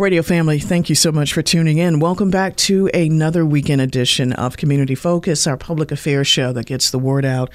Radio family, thank you so much for tuning in. Welcome back to another weekend edition of Community Focus, our public affairs show that gets the word out.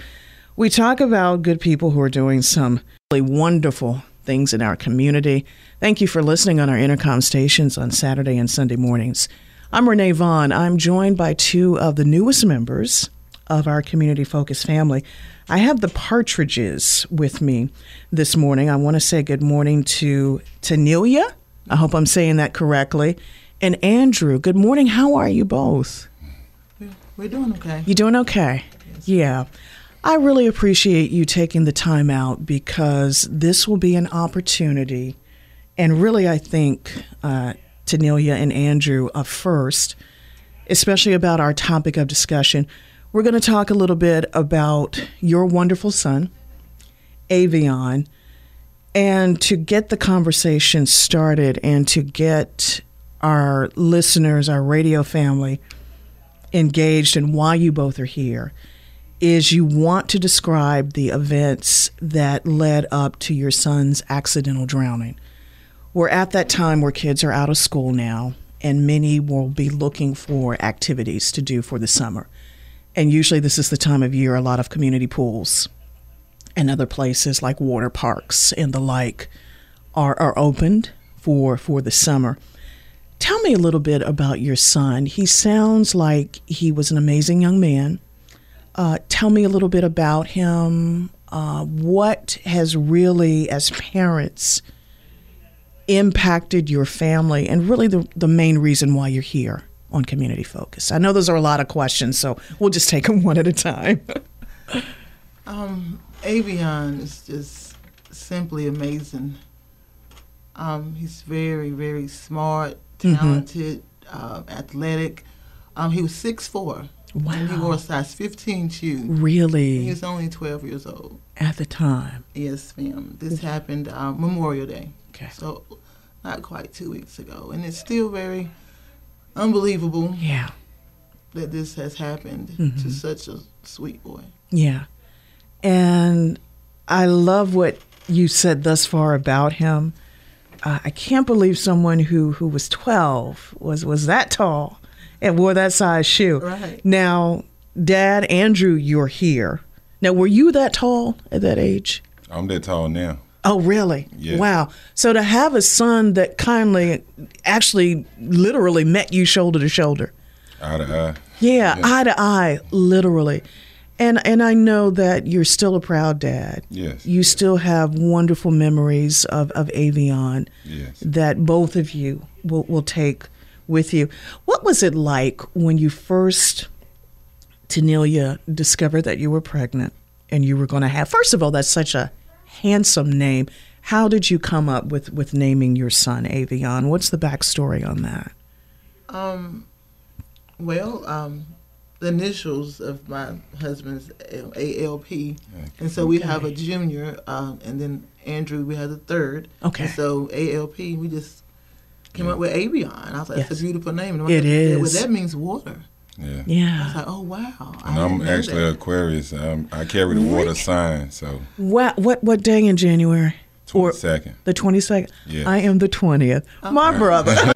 We talk about good people who are doing some really wonderful things in our community. Thank you for listening on our intercom stations on Saturday and Sunday mornings. I'm Renee Vaughn. I'm joined by two of the newest members of our Community Focus family. I have the Partridges with me this morning. I want to say good morning to Tanelia. I hope I'm saying that correctly. And Andrew, good morning. How are you both? We're doing okay. You doing okay? Yes. Yeah. I really appreciate you taking the time out because this will be an opportunity. And really, I think uh, Tanelia and Andrew are first, especially about our topic of discussion. We're going to talk a little bit about your wonderful son, Aviyon, and to get the conversation started and to get our listeners, our radio family, engaged in why you both are here is you want to describe the events that led up to your son's accidental drowning. We're at that time where kids are out of school now, and many will be looking for activities to do for the summer. And usually, this is the time of year a lot of community pools and other places like water parks and the like are, are opened for, for the summer. Tell me a little bit about your son. He sounds like he was an amazing young man. Uh, tell me a little bit about him. Uh, what has really, as parents, impacted your family, and really the, the main reason why you're here on Community Focus? I know those are a lot of questions, so we'll just take them one at a time. Um, Aviyon is just simply amazing. Um, he's very, very smart, talented, uh, athletic. Um, he was six four. And he Wow. wore a size 15 shoe. Really? He was only 12 years old. at the time. Yes, ma'am. This happened uh, Memorial Day. Okay. So, not quite two weeks ago. And it's still very unbelievable Yeah, that this has happened Mm-hmm. to such a sweet boy. yeah. And I love what you said thus far about him. Uh, I can't believe someone who, who was 12 was, was that tall and wore that size shoe. Right. Now, Dad, Andrew, you're here. Now, were you that tall at that age? I'm that tall now. Oh, really? Yeah. Wow. So to have a son that kindly, actually, literally met you shoulder to shoulder. Eye to eye. Yeah, eye to eye, literally. And and I know that you're still a proud dad. Yes. You still have wonderful memories of, of Aviyon Yes. that both of you will, will take with you. What was it like when you first, Tanelia, discovered that you were pregnant and you were going to have? First of all, that's such a handsome name. How did you come up with, with naming your son Aviyon? What's the backstory on that? Um, well, um, the initials of my husband's L- ALP, and so we have a junior, um, and then Andrew, we have the third. Okay. And so ALP, we just came up with Aviyon. I was like, Yes. it's a beautiful name. And It I said, Well, that means water. Yeah. Yeah. I was like, oh wow. I And I'm actually that. Aquarius. Um, I carry the water sign, so What what what day in January? 22nd. the twenty second. Yes. I am the twentieth. My brother.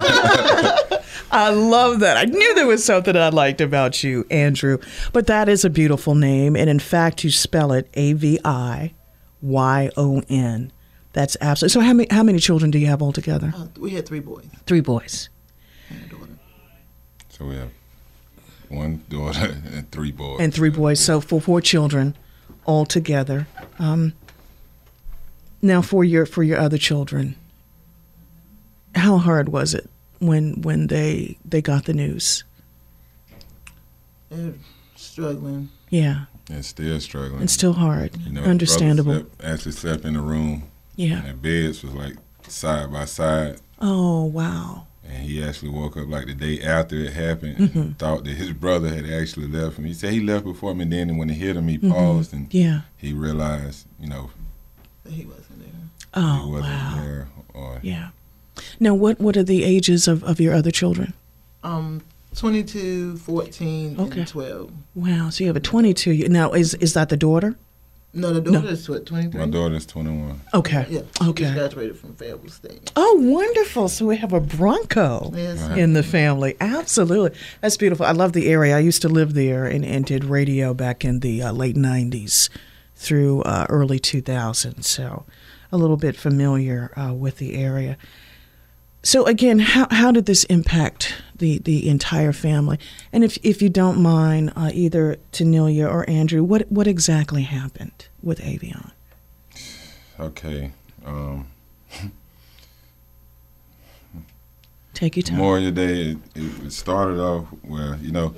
I love that. I knew there was something I liked about you, Andrew. But that is a beautiful name, and in fact, you spell it A V I Y O N. That's absolutely. So how many how many children do you have altogether? Uh, we had three boys Three boys. and a daughter. So we have one daughter and three boys. and three boys. So for four children altogether. Um, now for your for your other children, how hard was it when when they they got the news? They're struggling. Yeah, and still struggling. it's still hard. You know, Understandable. brothers slept- actually slept in the room. Yeah. And the beds was like side by side. Oh, wow. And he actually woke up like the day after it happened Mm-hmm. and thought that his brother had actually left him. He said he left before me, and then when it hit him, he paused and Mm-hmm. Yeah. he realized, you know, That he wasn't there. Oh, he wasn't wow. there. Or Yeah. Now, what, what are the ages of, of your other children? Um, 22, 14, Okay. and 12. Wow. So you have a 22. year- Now, is, is that the daughter? No, the daughter is what, 23? my daughter's 21. Okay. Yeah, Okay. just graduated from Fayetteville State. Oh, wonderful. So we have a Bronco Yes. in the family. Absolutely. That's beautiful. I love the area. I used to live there and, and did radio back in the uh, late 90s through uh, early 2000s. So a little bit familiar uh, with the area. So again, how, how did this impact the, the entire family? And if, if you don't mind, uh, either Tanelia or Andrew, what, what exactly happened with Aviyon? Okay. Um, Take your time. Memorial Day, it, it started off where, you know,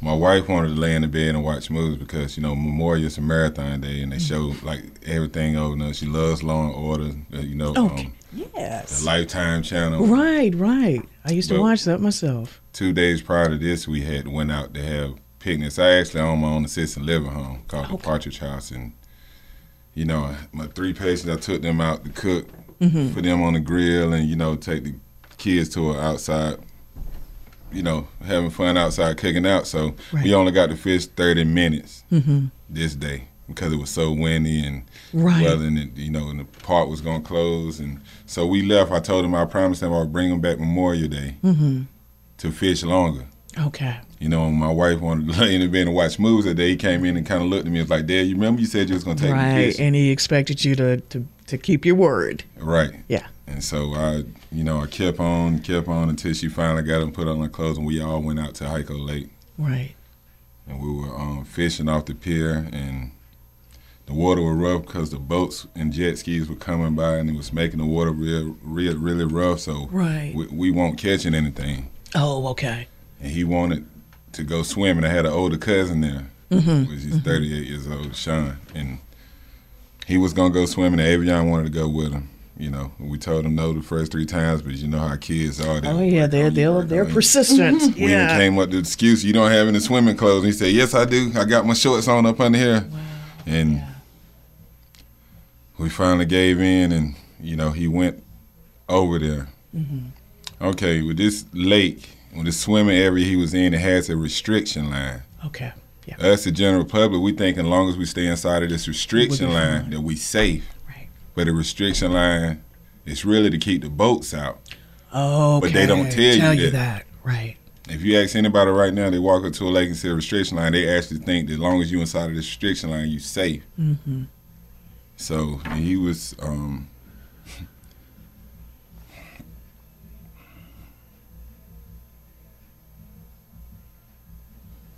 my wife wanted to lay in the bed and watch movies because, you know, Memorial is a marathon day and they show, like, everything over there. She loves Law and Order, uh, you know, Okay. um, yes. the Lifetime channel. Right, right. I used to watch that myself. Two days prior to this, we had went out to have picnics. I actually own my own assisted living home called the Partridge House. And, you know, my three patients, I took them out to cook, Mm-hmm. put them on the grill, and, you know, take the kids to an outside you know, having fun outside kicking out. So Right. we only got to fish 30 minutes Mm-hmm. this day because it was so windy and Right. weather, and it, you know, and the park was gonna close, and so we left. I told him I promised him I would bring him back Memorial Day Mm-hmm. to fish longer. Okay. You know, and my wife wanted to lay in the bed and watch movies that day. He came in and kind of looked at me and was like, Dad, you remember you said you was gonna take me right. And he expected you to, to, to keep your word. Right. Yeah. And so I, you know, I kept on, kept on until she finally got him put on her clothes, and we all went out to Hyco Lake. Right. and we were um, fishing off the pier, and the water was rough because the boats and jet skis were coming by, and it was making the water real, real, really rough. So Right. we, we weren't catching anything, Oh, okay. and he wanted to go swimming. I had an older cousin there, Mm-hmm. which is 38 years old, Sean, and he was gonna go swimming, and Aviyon wanted to go with him. You know, we told him no the first three times, but you know how kids are. They Oh yeah, work they're they're they're persistent. We even yeah. came up with the excuse, you don't have any swimming clothes. And he said, Yes, I do. I got my shorts on up under here. Wow. And we finally gave in, and, you know, he went over there. Mm-hmm. Okay, with this lake, with the swimming area he was in, it has a restriction line. Okay. Yeah. Us, the general public, we think as long as we stay inside of this restriction line, fine. that we safe. Right. But the restriction line is really to keep the boats out. Oh. Okay. But they don't tell you you that. that. Right. If you ask anybody right now, they walk up to a lake and see a restriction line, they actually think that as long as you inside of this restriction line, you're safe. Mm-hmm. So and he was, um,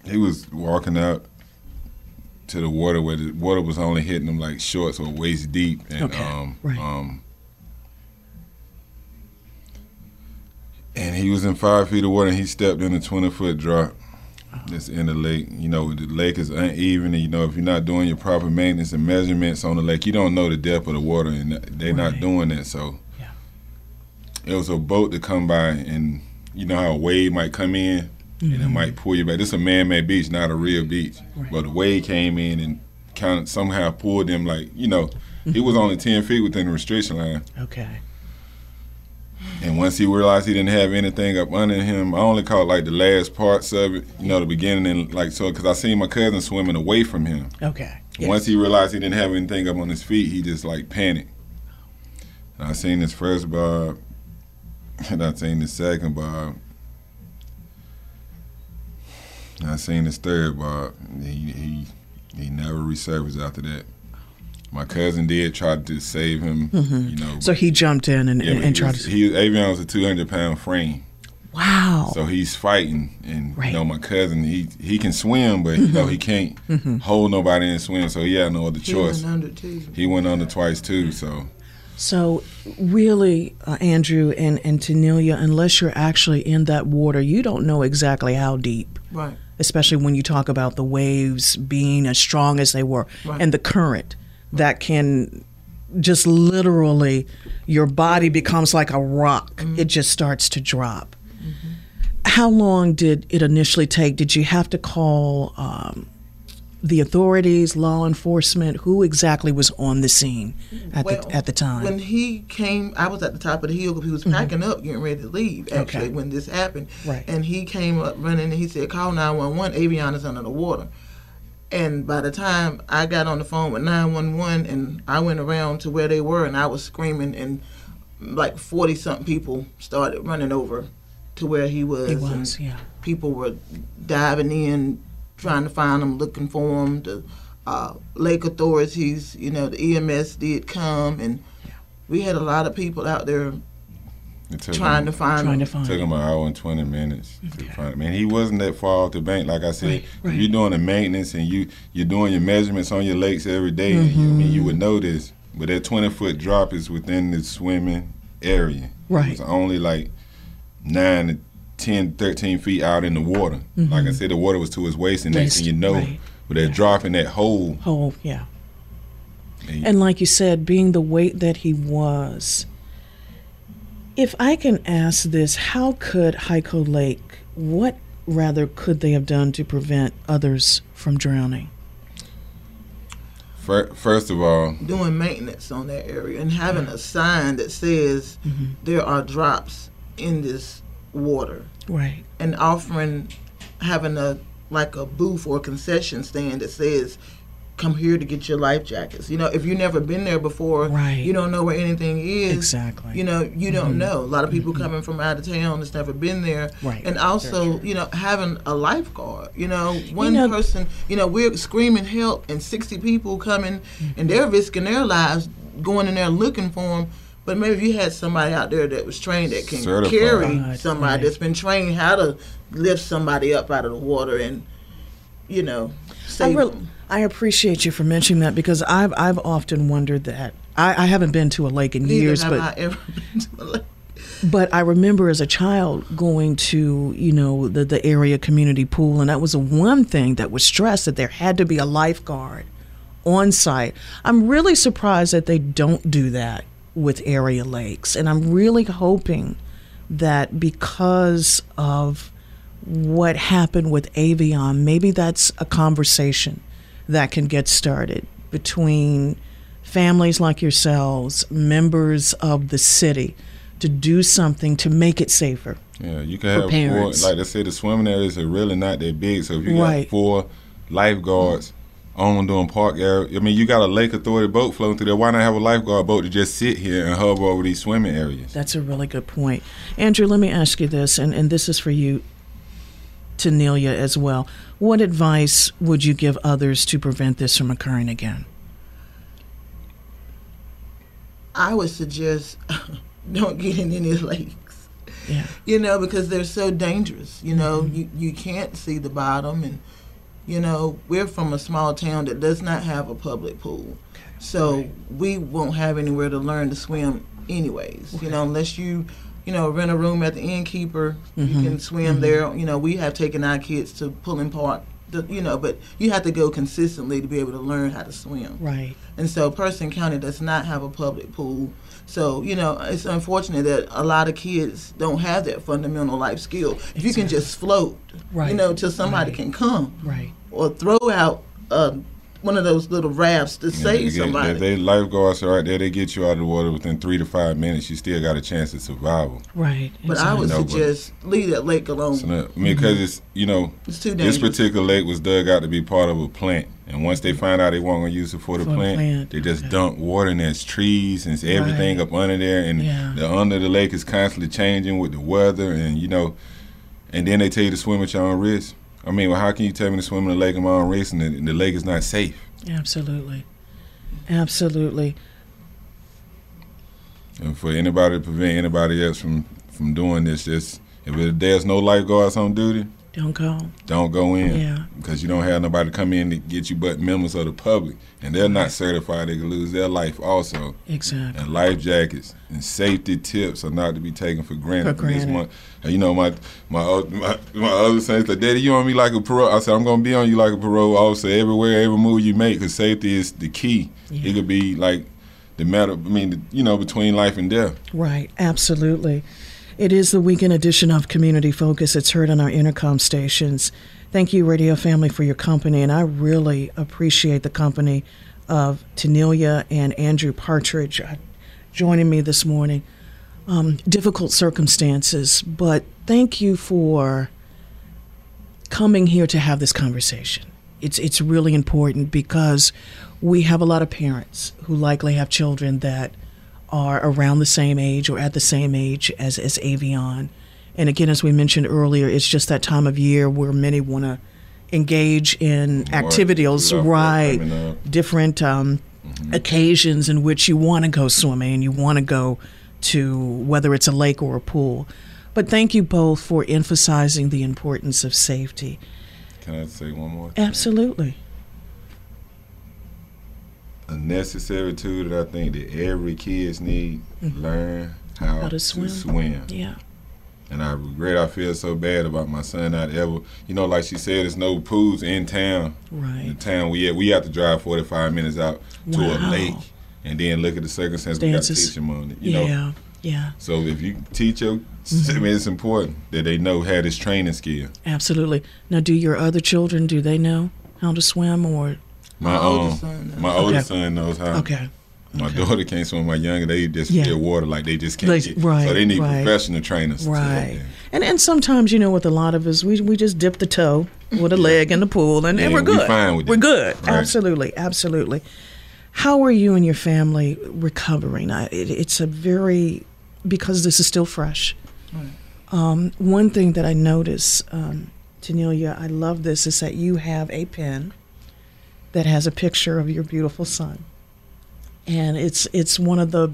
he was walking out to the water where the water was only hitting him like shorts or waist deep, and Okay, um, right. um, and he was in five feet of water, and he stepped in a twenty foot drop. That's in the lake. You know, the lake is uneven, and you know if you're not doing your proper maintenance and measurements on the lake, you don't know the depth of the water, and they're not doing that. So, Yeah. it was a boat to come by, and you know how a wave might come in, and it mm-hmm. might pull you back. This is a man-made beach, not a real beach. Right. But the wave came in and kind of somehow pulled them, like you know, he was mm-hmm. only ten feet within the restriction line. Okay. And once he realized he didn't have anything up under him, I only caught like the last parts of it, you know, the beginning and like so, because I seen my cousin swimming away from him. Okay. Yes. Once he realized he didn't have anything up on his feet, he just like panicked. And I seen his first bob, and I seen his second bob. And I seen his third bob. He he he never resurfaced after that. My cousin did try to save him, mm-hmm. you know. so he jumped in and, Yeah, and, and he tried was, to. he Aviyon was a two hundred pound frame, wow. so he's fighting, and Right. you know my cousin he he can swim, but you know he mm-hmm. can't mm-hmm. hold nobody and swim, so he had no other He choice. went under too. He went under twice too, so So, really, uh, Andrew and, and Tanelia, unless you're actually in that water, you don't know exactly how deep, Right. especially when you talk about the waves being as strong as they were Right. and the current that can just literally your body becomes like a rock. It just starts to drop. How long did it initially take? Did you have to call um, the authorities, law enforcement? Who exactly was on the scene at Well, the at the time? When he came, I was at the top of the hill because he was packing up, getting ready to leave. Actually, Mm-hmm. Okay. when this happened, Right. and he came up running and he said, "Call 911. Aviyon is under the water." And by the time I got on the phone with 911 and I went around to where they were and I was screaming and like 40 something people started running over to where he was. He was, yeah. People were diving in, trying to find him, looking for him. The uh, lake authorities, you know, the EMS did come and we had a lot of people out there trying him, to find Trying him. to find took him. him an hour and twenty minutes to find him. And he wasn't that far off the bank. Like I said, Right, right. if you're doing the maintenance and you you're doing your measurements on your lakes every day, Mm-hmm. I mean, you would know this. But that 20 foot drop is within the swimming area. Right. It's only like nine to 10, 13 feet out in the water. Like I said, the water was to his waist, and next Mm-hmm. Thing you know, right. with that drop in that hole, Oh, yeah. and And like you said, being the weight that he was, if I can ask this, how could Hyco Lake, what rather could they have done to prevent others from drowning? first of all, doing maintenance on that area and having a sign that says Mm-hmm. there are drops in this water Right. and offering having a like a booth or a concession stand that says come here to get your life jackets you know if you've never been there before Right. you don't know where anything is Exactly. Mm-hmm. you know you don't know a lot of people coming from out of town that's never been there Right. and Very also you know having a lifeguard you know one know- person you know we're screaming help and 60 people coming and they're risking their lives going in there looking for them but maybe if you had somebody out there that was trained that can Certified. carry somebody right. that's been trained how to lift somebody up out of the water and you know I, save them. I appreciate you for mentioning that because I've I've often wondered that. I, I haven't been to a lake in Neither years, have but I ever been to a lake. But I remember as a child going to, you know, the, the area community pool, and that was the one thing that was stressed that there had to be a lifeguard on site. I'm really surprised that they don't do that with area lakes. And I'm really hoping that because of what happened with Aviyon, maybe that's a conversation that can get started between families like yourselves, members of the city, to do something to make it safer. Yeah, you can have parents. four. Like I said, the swimming areas are really not that big. So if you Right. got four lifeguards on doing park area, I mean, you got a lake authority boat floating through there. Why not have a lifeguard boat to just sit here and hover over these swimming areas? That's a really good point. Andrew, let me ask you this, and, and this is for you, Tanelia, as well. What advice would you give others to prevent this from occurring again? I would suggest don't get in any lakes. Yeah. You know, because they're so dangerous. You know, Mm-hmm. you, you can't see the bottom and you know, we're from a small town that does not have a public pool. So we won't have anywhere to learn to swim anyways. You know, unless you you know, rent a room at the innkeeper, Mm-hmm. you can swim there. You know, we have taken our kids to Pullen Park, the, you know, but you have to go consistently to be able to learn how to swim. Right. And so Person County does not have a public pool. So, you know, it's unfortunate that a lot of kids don't have that fundamental life skill. If you can just float, Right. you know, till somebody Right. can come Right. or throw out uh, one of those little rafts to Yeah, they save get- somebody. If they lifeguards are right there, they get you out of the water within three to five minutes. You still got a chance at survival. Right. but I would No, but- suggest leave that lake alone. So that, I mean, because it's you know It's too this particular lake was dug out to be part of a plant, and once they find out they weren't going to use it for the For the plant, plant, they just okay. dump water and there's trees and it's everything Right. up under there, and Yeah. the under the lake is constantly changing with the weather, and you know, and then they tell you to swim at your own risk. I mean, well, how can you tell me to swim in the lake at my own race and the, the lake is not safe? Absolutely. Absolutely. And for anybody to prevent anybody else from from doing this, just if there's no lifeguards on duty, Don't go. don't go in Yeah. because you don't have nobody to come in to get you but members of the public and they're not certified they could lose their life also Exactly. and life jackets and safety tips are not to be taken for granted For this granted. one and you know my my oth- my, my other son said daddy you on me like a parole I said I'm gonna be on you like a parole officer everywhere every move you make because safety is the key Yeah. it could be like the matter. I mean, you know, between life and death. Right, absolutely. It is the weekend edition of Community Focus. It's heard on our intercom stations. Thank you, radio family, for your company, and I really appreciate the company of Tanelia and Andrew Partridge joining me this morning. Um, difficult circumstances, but thank you for coming here to have this conversation. It's it's really important because we have a lot of parents who likely have children that are around the same age or at the same age as as Aviyon. And again, as we mentioned earlier, it's just that time of year where many want to engage in More activities, right? Different um, occasions in which you want to go swimming, and you want to go to whether it's a lake or a pool. But thank you both for emphasizing the importance of safety. Can I say one more? thing? Absolutely. A necessary tool that I think that every kids need learn how, Mm-hmm. How to to swim. swim. Yeah. And I regret I feel so bad about my son not ever you know, like she said, there's no pools in town. Right. In town we at we have to drive forty five minutes out to a lake and then look at the circumstances we got to teach them on it. You know? Yeah. Yeah. So if you teach your Mm-hmm. I mean it's important that they know how this training skill. Absolutely. Now, do your other children do they know how to swim or? My, My um, oldest son knows. my oldest Okay. son knows how. Okay. My Okay. daughter can't swim. My younger, they just Yeah. feel water like they just can't Like, get. right, so they need right. professional trainers. Right. And and sometimes you know with a lot of us we we just dip the toe with a leg in the pool and, and Yeah, we're we good. fine with we're good. Right. Absolutely, absolutely. How are you and your family recovering? I, it, it's a very because this is still fresh. Um, one thing that I notice, um, Tanelia, I love this is that you have a pen that has a picture of your beautiful son, and it's it's one of the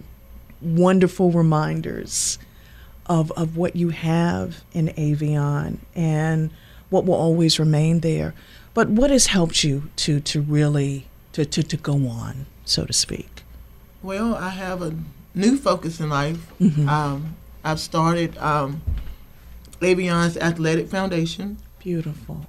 wonderful reminders of of what you have in Aviyon and what will always remain there. But what has helped you to to really to, to, to go on, so to speak? Well, I have a new focus in life. Mm-hmm. Um, I've started um, Aviyon's Athletic Foundation, Beautiful.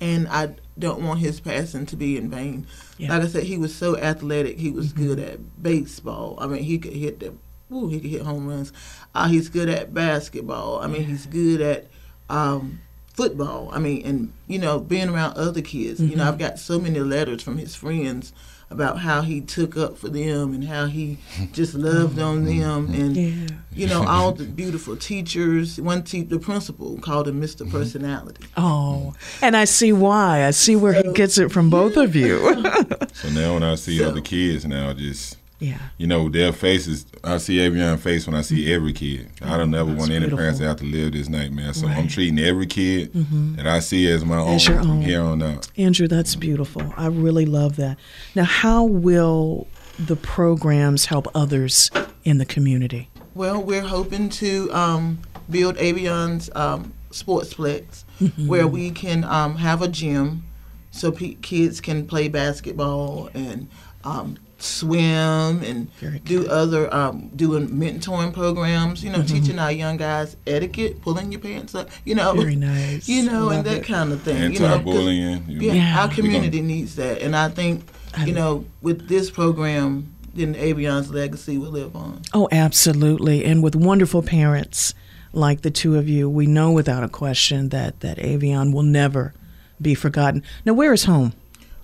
and I don't want his passing to be in vain. Yeah. Mm-hmm. Like I said, he was so athletic. He was good at baseball. I mean, he could hit the, ooh, he could hit home runs. Uh, he's good at basketball. I mean, he's good at um, football. I mean, and you know, being around other kids. You know, Mm-hmm. I've got so many letters from his friends about how he took up for them and how he just loved on mm-hmm. them mm-hmm. and Yeah. you know all the beautiful teachers. One te- the principal called him Mr. Mm-hmm. Personality. Oh, and I see why. I see where he gets it from both of you. So now when I see So- other kids now, just yeah. you know their faces, I see Aviyon face when I see every kid. I don't ever want any beautiful. parents to have to live this nightmare. So I'm Mm-hmm. treating every kid that I see as my own, As your own. here on out. Andrew, that's beautiful. I really love that. Now, how will the programs help others in the community? Well, we're hoping to um, build Aviyon's um, Sportsplex, Mm-hmm. where we can um, have a gym so pe- kids can play basketball and um, swim and do other um, doing mentoring programs. You know, Mm-hmm. teaching our young guys etiquette, pulling your pants up. You know, Very nice. You know, Love and that it. kind of thing. you Anti-bullying. you yeah, know. Yeah. our We community needs that, and I think I- you know with this program, then Aviyon's legacy will live on. Oh, absolutely. And with wonderful parents like the two of you, we know without a question that, that Aviyon will never be forgotten. Now, where is home?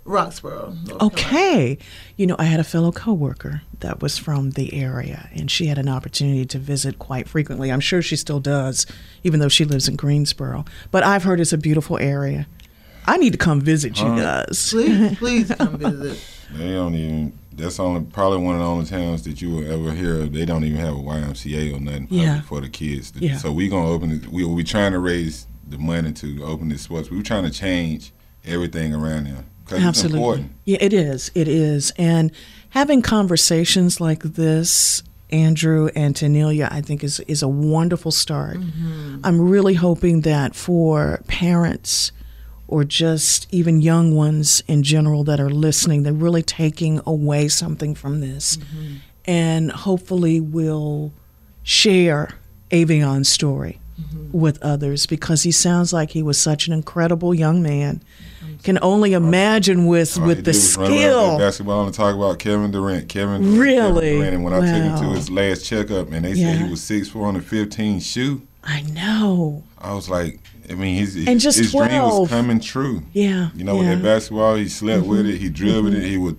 Roxboro. Okay. You know, I had a fellow coworker that was from the area, and she had an opportunity to visit quite frequently. I'm sure she still does, even though she lives in Greensboro. But I've heard it's a beautiful area. I need to come visit you Huh. guys. Please, please come visit. They don't even. That's only probably one of the only towns that you will ever hear. of. They don't even have a YMCA or nothing Yeah. for the kids. Yeah. So we gonna open it. We we trying to raise the money to open this sports. We were trying to change everything around there because it's Absolutely. important. Yeah, it is. It is. And having conversations like this, Andrew and Tanelia, I think is is a wonderful start. Mm-hmm. I'm really hoping that for parents or just even young ones in general that are listening, they're really taking away something from this mm-hmm. and hopefully will share Aviyon's story mm-hmm. with others because he sounds like he was such an incredible young man can only imagine with All with the was run around skill. basketball and talk about Kevin Durant. Kevin Durant, Really? Kevin Durant. And when I took him to his last checkup, and they Yeah. said he was six four on a fifteen shoe, I know. I was like, I mean, his And just his dream was coming true. Yeah. You know, yeah. Mm-hmm. with that basketball, he slept with it, he dribbled it, he would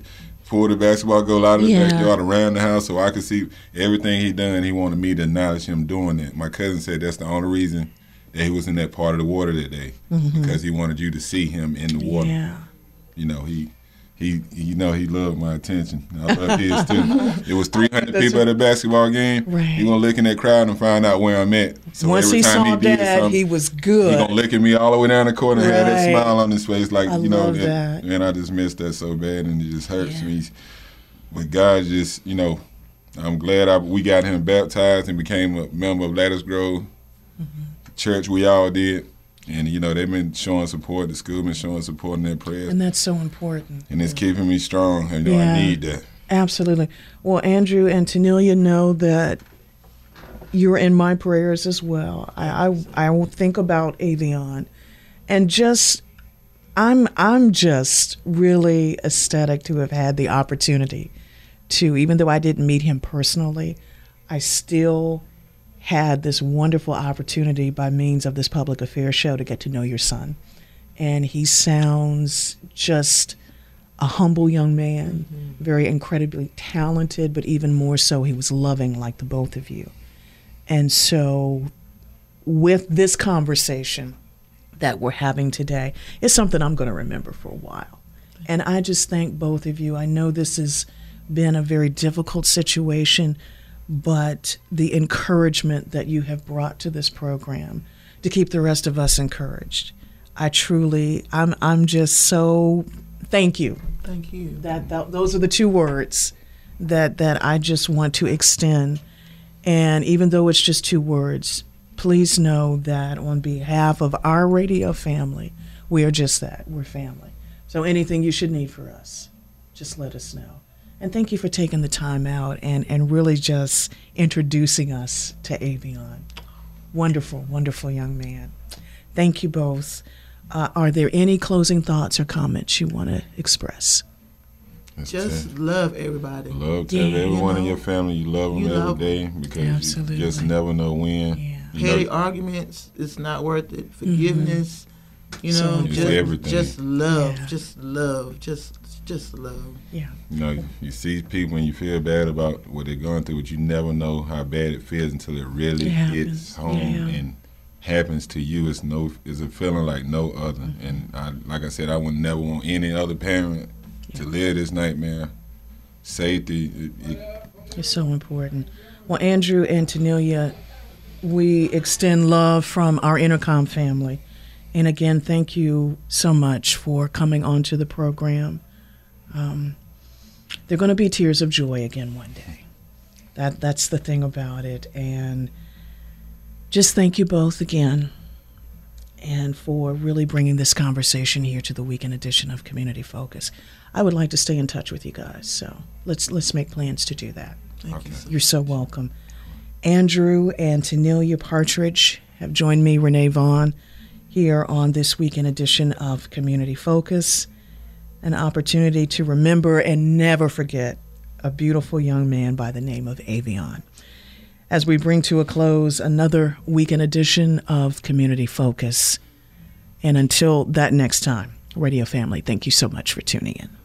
pull the basketball goal out of the Yeah. backyard around the house so I could see everything he done. He wanted me to acknowledge him doing that. My cousin said that's the only reason that he was in that part of the water that day because he wanted you to see him in the water. Mm-hmm. Yeah. You know, he. He, you know, he loved my attention. I love his too. It was 300 That's people at a basketball game. Right. He gonna look in that crowd and find out where I'm at. So Once every he time saw did Dad, something, he was good. he gonna look at me all the way down the court and have that smile on his face, like I you know. love that. Man, I just missed that so bad, and it just hurts Yeah. me. But God just, you know, I'm glad I, we got him baptized and became a member of Lattice Grove Mm-hmm. Church. We all did, and you know they've been showing support. The school been showing support in their prayers, and that's so important. and it's keeping me strong. And, you know, Yeah. I need that. Absolutely. Well, Andrew and Tanelia know that you're in my prayers as well. I, I I will think about Aviyon, and just I'm I'm just really ecstatic to have had the opportunity to, even though I didn't meet him personally, I still had this wonderful opportunity by means of this public affairs show to get to know your son, and he sounds just a humble young man, mm-hmm. very incredibly talented, but even more so, he was loving like the both of you. And so, with this conversation that we're having today, it's something I'm going to remember for a while. And I just thank both of you. I know this has been a very difficult situation, but the encouragement that you have brought to this program to keep the rest of us encouraged. I truly, I'm, I'm just so thank you. Thank you. That, that those are the two words that that I just want to extend. And even though it's just two words, please know that on behalf of our radio family, we are just that. We're family. So anything you should need for us, just let us know. And thank you for taking the time out and, and really just introducing us to Aviyon. Wonderful, wonderful young man. Thank you both. Uh, are there any closing thoughts or comments you want to express? It's Just tough. love everybody. Love tell Yeah, everyone you in your family you love them you every love- day because Absolutely. you just never know when. Yeah. You Petty know, arguments, it's not worth it. Forgiveness, you know, important. just, everything. just love, Yeah. just love, just just love. Yeah. You know, you see people and you feel bad about what they're going through, but you never know how bad it feels until it really It hits home Yeah. and happens to you. It's no, it's a feeling like no other. Mm-hmm. And I, like I said, I would never want any other parent to live this nightmare. Safety, it, it, It's so important. Well, Andrew and Tanelia, we extend love from our Intercom family. And again, thank you so much for coming onto the program. Um, they're going to be tears of joy again one day. That that's the thing about it. And just thank you both again, and for really bringing this conversation here to the weekend edition of Community Focus. I would like to stay in touch with you guys, so let's let's make plans to do that. Thank Okay. you. You're so welcome. Andrew and Tanelia Partridge have joined me, Renee Vaughn, here on this weekend edition of Community Focus. An opportunity to remember and never forget a beautiful young man by the name of Aviyon. As we bring to a close another weekend edition of Community Focus. And until that next time, Radio Family, thank you so much for tuning in.